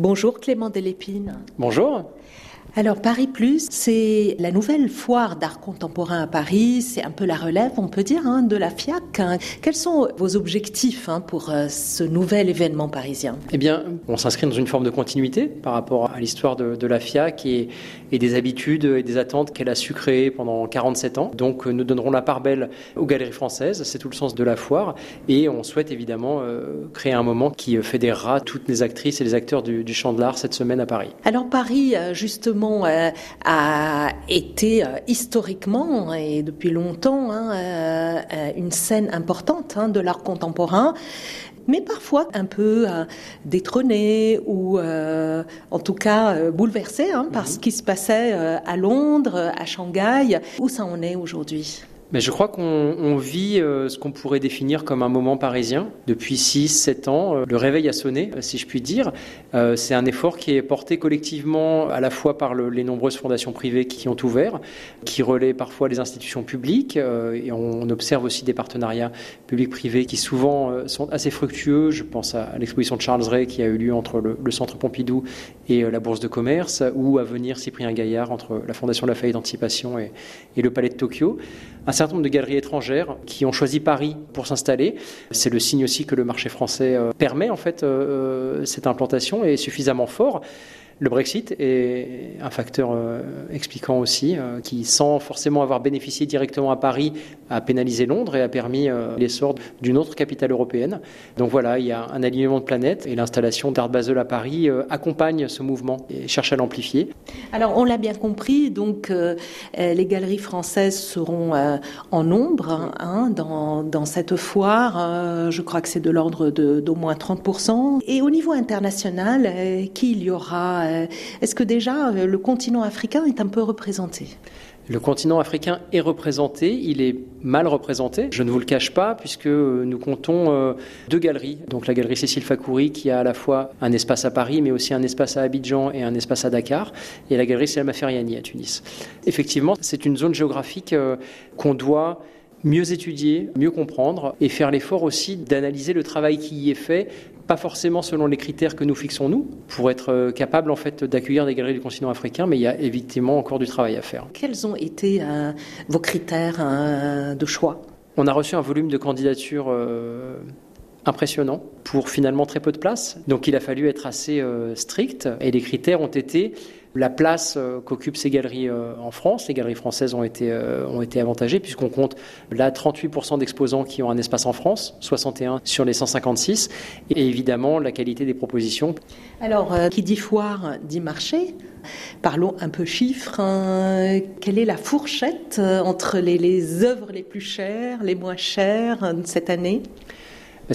Bonjour Clément Delépine. Bonjour. Alors Paris Plus, c'est la nouvelle foire d'art contemporain à Paris, c'est un peu la relève, on peut dire, hein, de la FIAC. Hein. Quels sont vos objectifs hein, pour euh, ce nouvel événement parisien? Eh bien, on s'inscrit dans une forme de continuité par rapport à l'histoire de, la FIAC et, des habitudes et des attentes qu'elle a su créer pendant 47 ans. Donc nous donnerons la part belle aux galeries françaises, c'est tout le sens de la foire, et on souhaite évidemment euh, créer un moment qui fédérera toutes les actrices et les acteurs du, du champ de l'art cette semaine à Paris. Alors Paris, euh, euh, a été euh, historiquement et depuis longtemps hein, euh, une scène importante hein, de l'art contemporain mais parfois un peu détrôné ou en tout cas bouleversé hein, par ce qui se passait à Londres, à Shanghai. Où ça en est aujourd'hui? Mais je crois qu'on vit euh, ce qu'on pourrait définir comme un moment parisien. Depuis 6-7 ans, euh, le réveil a sonné, euh, si je puis dire. c'est un effort qui est porté collectivement à la fois par les nombreuses fondations privées qui ont ouvert, qui relaient parfois les institutions publiques, et on observe aussi des partenariats publics-privés qui souvent sont assez fructueux. Je pense à, l'exposition de Charles Ray qui a eu lieu entre le, Centre Pompidou et la Bourse de commerce, ou à venir Cyprien Gaillard entre la Fondation Lafayette d'Anticipation et, et le Palais de Tokyo certain nombre de galeries étrangères qui ont choisi Paris pour s'installer. C'est le signe aussi que le marché français euh, permet en fait euh, euh, cette implantation et est suffisamment fort. Le Brexit est un facteur euh, expliquant aussi, euh, qui, sans forcément avoir bénéficié directement à Paris, a pénalisé Londres et a permis euh, l'essor d'une autre capitale européenne. Donc voilà, il y a un alignement de planètes et l'installation d'Art Basel à Paris accompagne ce mouvement et cherche à l'amplifier. Alors on l'a bien compris, donc les galeries françaises seront en nombre hein, dans, dans, cette foire. je crois que c'est de l'ordre d'au moins 30%. Et au niveau international, qui il y aura euh, est-ce que déjà euh, le continent africain est un peu représenté? Le continent africain est représenté, il est mal représenté, je ne vous le cache pas, puisque nous comptons euh, deux galeries. Donc la galerie Cécile Fakouri, qui a à la fois un espace à Paris, mais aussi un espace à Abidjan et un espace à Dakar, et la galerie Selma Feriani à Tunis. Effectivement, c'est une zone géographique qu'on doit mieux étudier, mieux comprendre et faire l'effort aussi d'analyser le travail qui y est fait, pas forcément selon les critères que nous fixons nous, pour être euh, capable en fait d'accueillir des galeries du continent africain, mais il y a évidemment encore du travail à faire. Quels ont été euh, vos critères euh, de choix? On a reçu un volume de candidatures impressionnant pour finalement très peu de place. Donc il a fallu être assez strict et les critères ont été la place euh, qu'occupent ces galeries euh, en France. Les galeries françaises ont été, euh, ont été avantagées puisqu'on compte là 38% d'exposants qui ont un espace en France, 61 sur les 156, et évidemment la qualité des propositions. Alors, qui dit foire dit marché. Parlons un peu chiffres. Hein. Quelle est la fourchette entre les, les œuvres les plus chères, les moins chères cette année?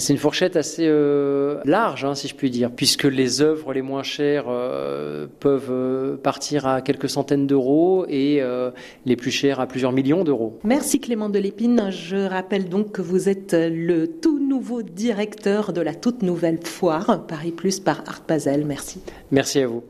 C'est une fourchette assez euh, large, hein, si je puis dire, puisque les œuvres les moins chères euh, peuvent euh, partir à quelques centaines d'euros et les plus chères à plusieurs millions d'euros. Merci Clément Delépine. Je rappelle donc que vous êtes le tout nouveau directeur de la toute nouvelle foire Paris Plus par Art Basel. Merci. Merci à vous.